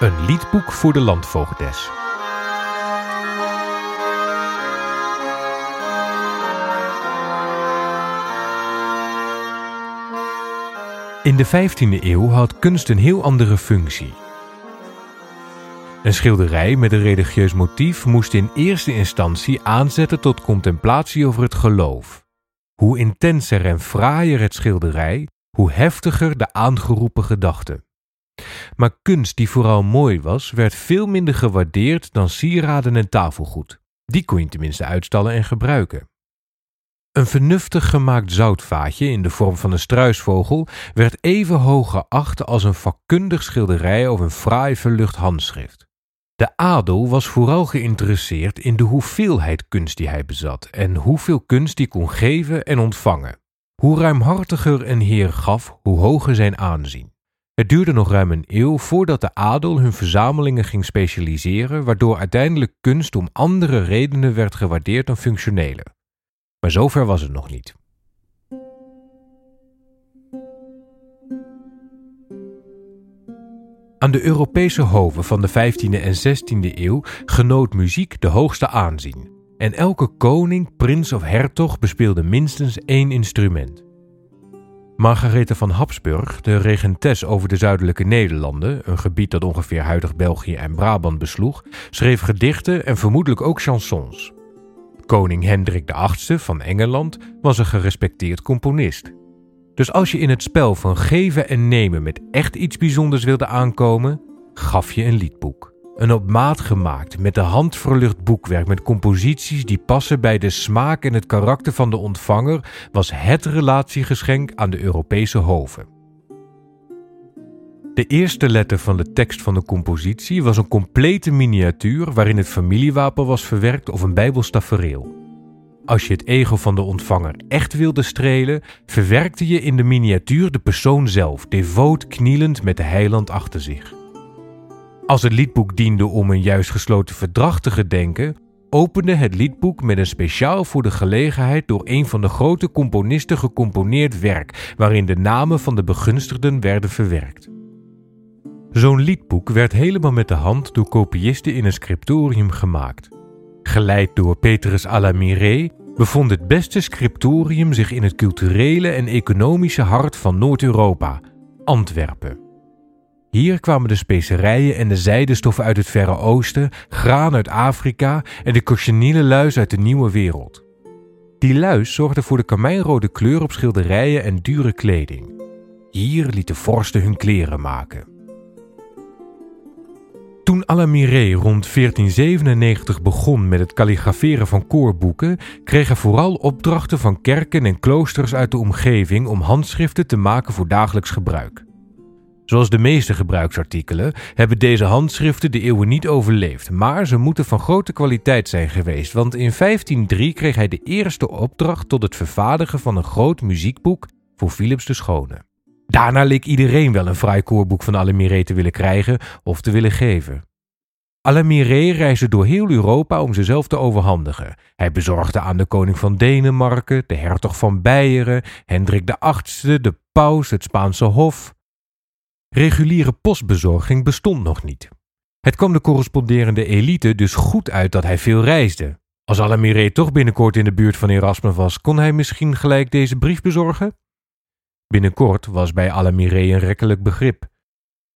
Een liedboek voor de landvoogdes. In de 15e eeuw had kunst een heel andere functie. Een schilderij met een religieus motief moest in eerste instantie aanzetten tot contemplatie over het geloof. Hoe intenser en fraaier het schilderij, hoe heftiger de aangeroepen gedachte. Maar kunst die vooral mooi was, werd veel minder gewaardeerd dan sieraden en tafelgoed. Die kon je tenminste uitstallen en gebruiken. Een vernuftig gemaakt zoutvaatje in de vorm van een struisvogel werd even hoog geacht als een vakkundig schilderij of een fraai verlucht handschrift. De adel was vooral geïnteresseerd in de hoeveelheid kunst die hij bezat en hoeveel kunst hij kon geven en ontvangen. Hoe ruimhartiger een heer gaf, hoe hoger zijn aanzien. Het duurde nog ruim een eeuw voordat de adel hun verzamelingen ging specialiseren, waardoor uiteindelijk kunst om andere redenen werd gewaardeerd dan functionele. Maar zover was het nog niet. Aan de Europese hoven van de 15e en 16e eeuw genoot muziek de hoogste aanzien. En elke koning, prins of hertog bespeelde minstens één instrument. Margarethe van Habsburg, de regentes over de zuidelijke Nederlanden, een gebied dat ongeveer huidig België en Brabant besloeg, schreef gedichten en vermoedelijk ook chansons. Koning Hendrik VIII van Engeland was een gerespecteerd componist. Dus als je in het spel van geven en nemen met echt iets bijzonders wilde aankomen, gaf je een liedboek. Een op maat gemaakt, met de hand verlucht boekwerk met composities die passen bij de smaak en het karakter van de ontvanger, was het relatiegeschenk aan de Europese hoven. De eerste letter van de tekst van de compositie was een complete miniatuur waarin het familiewapen was verwerkt of een bijbels Als je het ego van de ontvanger echt wilde strelen, verwerkte je in de miniatuur de persoon zelf, devoot knielend met de heiland achter zich. Als het liedboek diende om een juist gesloten verdrag te gedenken, opende het liedboek met een speciaal voor de gelegenheid door een van de grote componisten gecomponeerd werk, waarin de namen van de begunstigden werden verwerkt. Zo'n liedboek werd helemaal met de hand door kopiisten in een scriptorium gemaakt. Geleid door Petrus Alamiré bevond het beste scriptorium zich in het culturele en economische hart van Noord-Europa, Antwerpen. Hier kwamen de specerijen en de zijdestoffen uit het Verre Oosten, graan uit Afrika en de cochineele luis uit de Nieuwe Wereld. Die luis zorgde voor de kamijnrode kleur op schilderijen en dure kleding. Hier lieten vorsten hun kleren maken. Toen Alamiré rond 1497 begon met het kalligraferen van koorboeken, kreeg hij vooral opdrachten van kerken en kloosters uit de omgeving om handschriften te maken voor dagelijks gebruik. Zoals de meeste gebruiksartikelen hebben deze handschriften de eeuwen niet overleefd, maar ze moeten van grote kwaliteit zijn geweest, want in 1503 kreeg hij de eerste opdracht tot het vervaardigen van een groot muziekboek voor Philips de Schone. Daarna leek iedereen wel een fraai koorboek van Alamiré te willen krijgen of te willen geven. Alamiré reisde door heel Europa om ze zelf te overhandigen. Hij bezorgde aan de koning van Denemarken, de hertog van Beieren, Hendrik VIII, de paus, het Spaanse hof. Reguliere postbezorging bestond nog niet. Het kwam de corresponderende elite dus goed uit dat hij veel reisde. Als Alamiré toch binnenkort in de buurt van Erasmus was, kon hij misschien gelijk deze brief bezorgen? Binnenkort was bij Alamiré een rekkelijk begrip.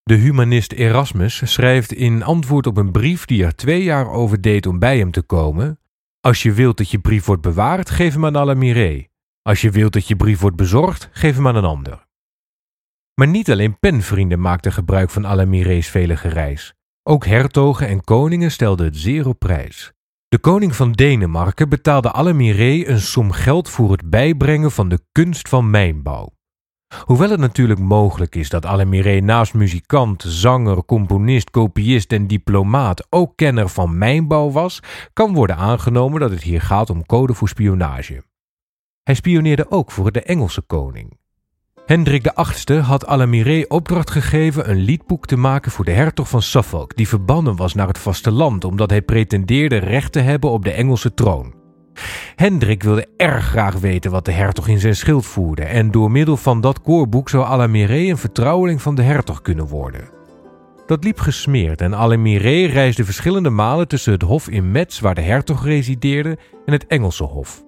De humanist Erasmus schrijft in antwoord op een brief die er twee jaar over deed om bij hem te komen: Als je wilt dat je brief wordt bewaard, geef hem aan Alamiré. Als je wilt dat je brief wordt bezorgd, geef hem aan een ander. Maar niet alleen penvrienden maakten gebruik van Alamiré's vele gereis. Ook hertogen en koningen stelden het zeer op prijs. De koning van Denemarken betaalde Alamiré een som geld voor het bijbrengen van de kunst van mijnbouw. Hoewel het natuurlijk mogelijk is dat Alamiré naast muzikant, zanger, componist, kopiist en diplomaat ook kenner van mijnbouw was, kan worden aangenomen dat het hier gaat om code voor spionage. Hij spioneerde ook voor de Engelse koning. Hendrik VIII had Alamiré opdracht gegeven een liedboek te maken voor de hertog van Suffolk, die verbannen was naar het vasteland omdat hij pretendeerde recht te hebben op de Engelse troon. Hendrik wilde erg graag weten wat de hertog in zijn schild voerde en door middel van dat koorboek zou Alamiré een vertrouweling van de hertog kunnen worden. Dat liep gesmeerd en Alain reisde verschillende malen tussen het hof in Metz, waar de hertog resideerde, en het Engelse hof.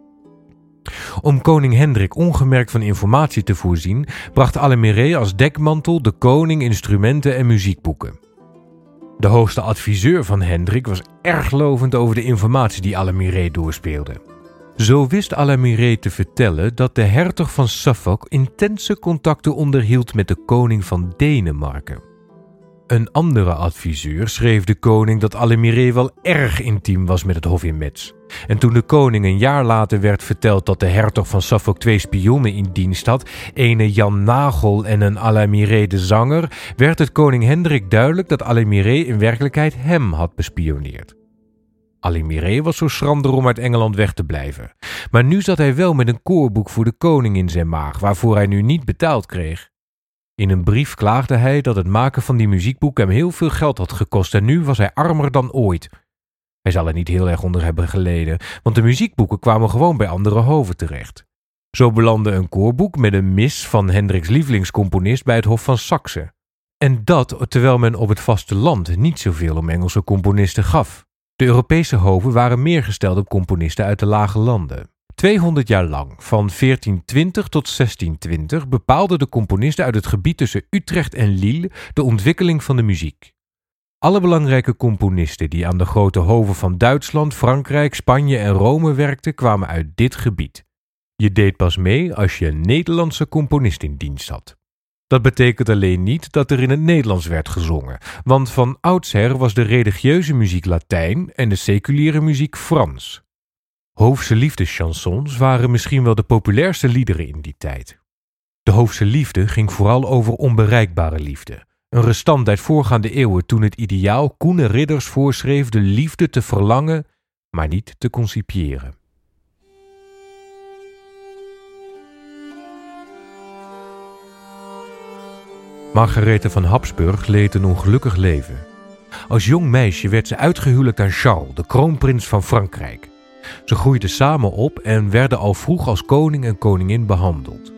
Om koning Hendrik ongemerkt van informatie te voorzien, bracht Alain als dekmantel de koning instrumenten en muziekboeken. De hoogste adviseur van Hendrik was erg lovend over de informatie die Alain doorspeelde. Zo wist Alain te vertellen dat de hertog van Suffolk intense contacten onderhield met de koning van Denemarken. Een andere adviseur schreef de koning dat Alain wel erg intiem was met het hof in Metz. En toen de koning een jaar later werd verteld dat de hertog van Suffolk twee spionnen in dienst had, ene Jan Nagel en een Alain de zanger, werd het koning Hendrik duidelijk dat Alain in werkelijkheid hem had bespioneerd. Alain was zo schrander om uit Engeland weg te blijven. Maar nu zat hij wel met een koorboek voor de koning in zijn maag, waarvoor hij nu niet betaald kreeg. In een brief klaagde hij dat het maken van die muziekboek hem heel veel geld had gekost en nu was hij armer dan ooit. Hij zal er niet heel erg onder hebben geleden, want de muziekboeken kwamen gewoon bij andere hoven terecht. Zo belandde een koorboek met een mis van Hendriks lievelingscomponist bij het Hof van Saxe. En dat terwijl men op het vasteland niet zoveel om Engelse componisten gaf. De Europese hoven waren meer gesteld op componisten uit de lage landen. 200 jaar lang, van 1420 tot 1620, bepaalden de componisten uit het gebied tussen Utrecht en Lille de ontwikkeling van de muziek. Alle belangrijke componisten die aan de grote hoven van Duitsland, Frankrijk, Spanje en Rome werkten, kwamen uit dit gebied. Je deed pas mee als je een Nederlandse componist in dienst had. Dat betekent alleen niet dat er in het Nederlands werd gezongen, want van oudsher was de religieuze muziek Latijn en de seculiere muziek Frans. Hoofse liefdeschansons waren misschien wel de populairste liederen in die tijd. De Hoofse liefde ging vooral over onbereikbare liefde, een restant uit voorgaande eeuwen toen het ideaal koene ridders voorschreef de liefde te verlangen, maar niet te concipiëren. Margarethe van Habsburg leed een ongelukkig leven. Als jong meisje werd ze uitgehuwelijkd aan Charles, de kroonprins van Frankrijk. Ze groeiden samen op en werden al vroeg als koning en koningin behandeld.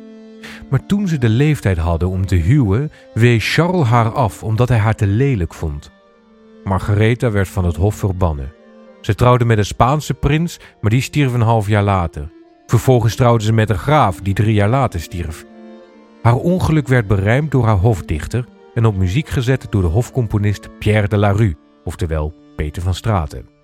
Maar toen ze de leeftijd hadden om te huwen, wees Charles haar af omdat hij haar te lelijk vond. Margaretha werd van het hof verbannen. Ze trouwde met een Spaanse prins, maar die stierf een half jaar later. Vervolgens trouwde ze met een graaf, die drie jaar later stierf. Haar ongeluk werd berijmd door haar hofdichter en op muziek gezet door de hofcomponist Pierre de la Rue, oftewel Peter van Straten.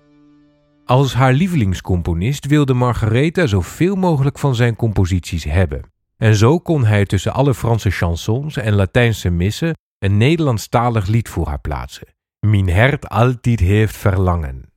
Als haar lievelingscomponist wilde Margaretha zoveel mogelijk van zijn composities hebben. En zo kon hij tussen alle Franse chansons en Latijnse missen een Nederlandstalig lied voor haar plaatsen. Min hert altijd heeft verlangen.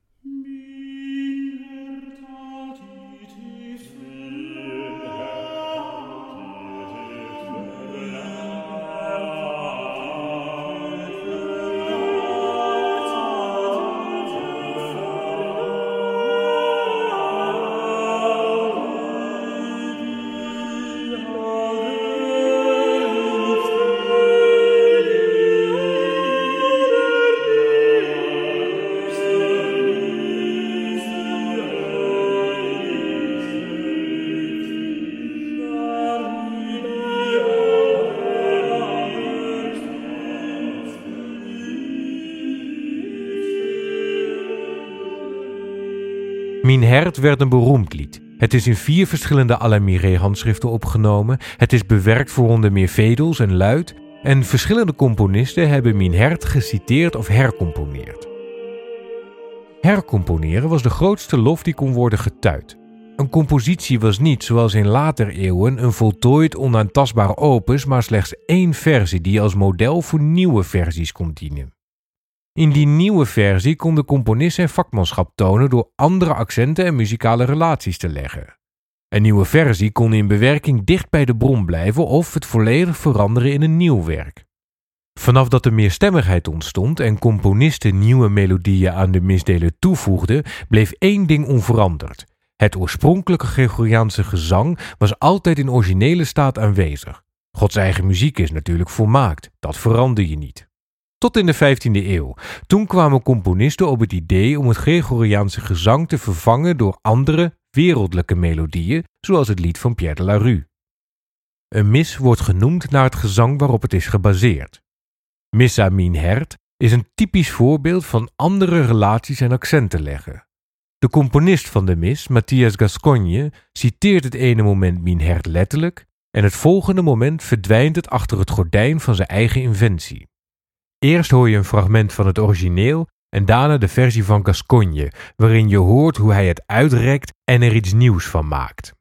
Min Hert werd een beroemd lied. Het is in vier verschillende Alain handschriften opgenomen. Het is bewerkt voor onder meer vedels en luid. En verschillende componisten hebben Min Hert geciteerd of hercomponeerd. Hercomponeren was de grootste lof die kon worden getuid. Een compositie was niet, zoals in later eeuwen, een voltooid onaantastbaar opus, maar slechts één versie die als model voor nieuwe versies kon dienen. In die nieuwe versie kon de componist zijn vakmanschap tonen door andere accenten en muzikale relaties te leggen. Een nieuwe versie kon in bewerking dicht bij de bron blijven of het volledig veranderen in een nieuw werk. Vanaf dat er meer stemmigheid ontstond en componisten nieuwe melodieën aan de misdelen toevoegden, bleef één ding onveranderd. Het oorspronkelijke Gregoriaanse gezang was altijd in originele staat aanwezig. Gods eigen muziek is natuurlijk volmaakt, dat verander je niet. Tot in de 15e eeuw. Toen kwamen componisten op het idee om het Gregoriaanse gezang te vervangen door andere, wereldlijke melodieën, zoals het lied van Pierre de la Rue. Een mis wordt genoemd naar het gezang waarop het is gebaseerd. Missa min hert is een typisch voorbeeld van andere relaties en accenten leggen. De componist van de mis, Matthias Gascogne, citeert het ene moment Minhert letterlijk en het volgende moment verdwijnt het achter het gordijn van zijn eigen inventie. Eerst hoor je een fragment van het origineel en daarna de versie van Gascogne, waarin je hoort hoe hij het uitrekt en er iets nieuws van maakt.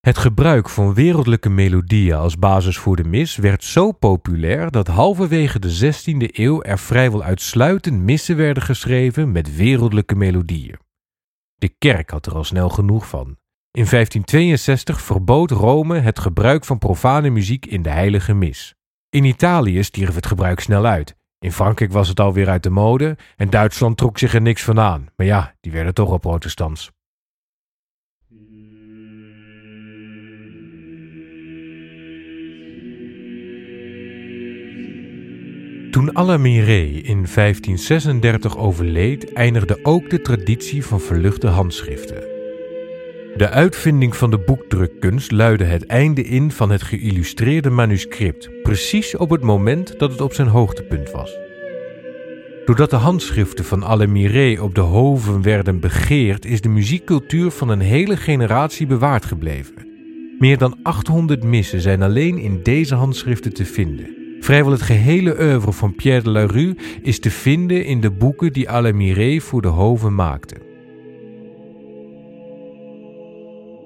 Het gebruik van wereldlijke melodieën als basis voor de mis werd zo populair dat halverwege de 16e eeuw er vrijwel uitsluitend missen werden geschreven met wereldlijke melodieën. De kerk had er al snel genoeg van. In 1562 verbood Rome het gebruik van profane muziek in de heilige mis. In Italië stierf het gebruik snel uit. In Frankrijk was het alweer uit de mode en Duitsland trok zich er niks van aan. Maar ja, die werden toch al protestants. Toen Alamiré in 1536 overleed, eindigde ook de traditie van verluchte handschriften. De uitvinding van de boekdrukkunst luidde het einde in van het geïllustreerde manuscript, precies op het moment dat het op zijn hoogtepunt was. Doordat de handschriften van Alamiré op de hoven werden begeerd, is de muziekcultuur van een hele generatie bewaard gebleven. Meer dan 800 missen zijn alleen in deze handschriften te vinden. Vrijwel het gehele oeuvre van Pierre de la Rue is te vinden in de boeken die Alain voor de hoven maakte.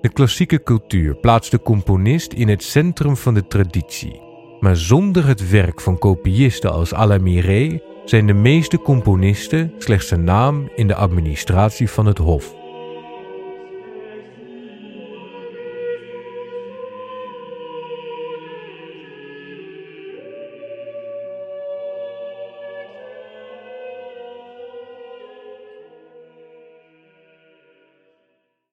De klassieke cultuur plaatst de componist in het centrum van de traditie. Maar zonder het werk van kopiisten als Alain zijn de meeste componisten slechts een naam in de administratie van het hof.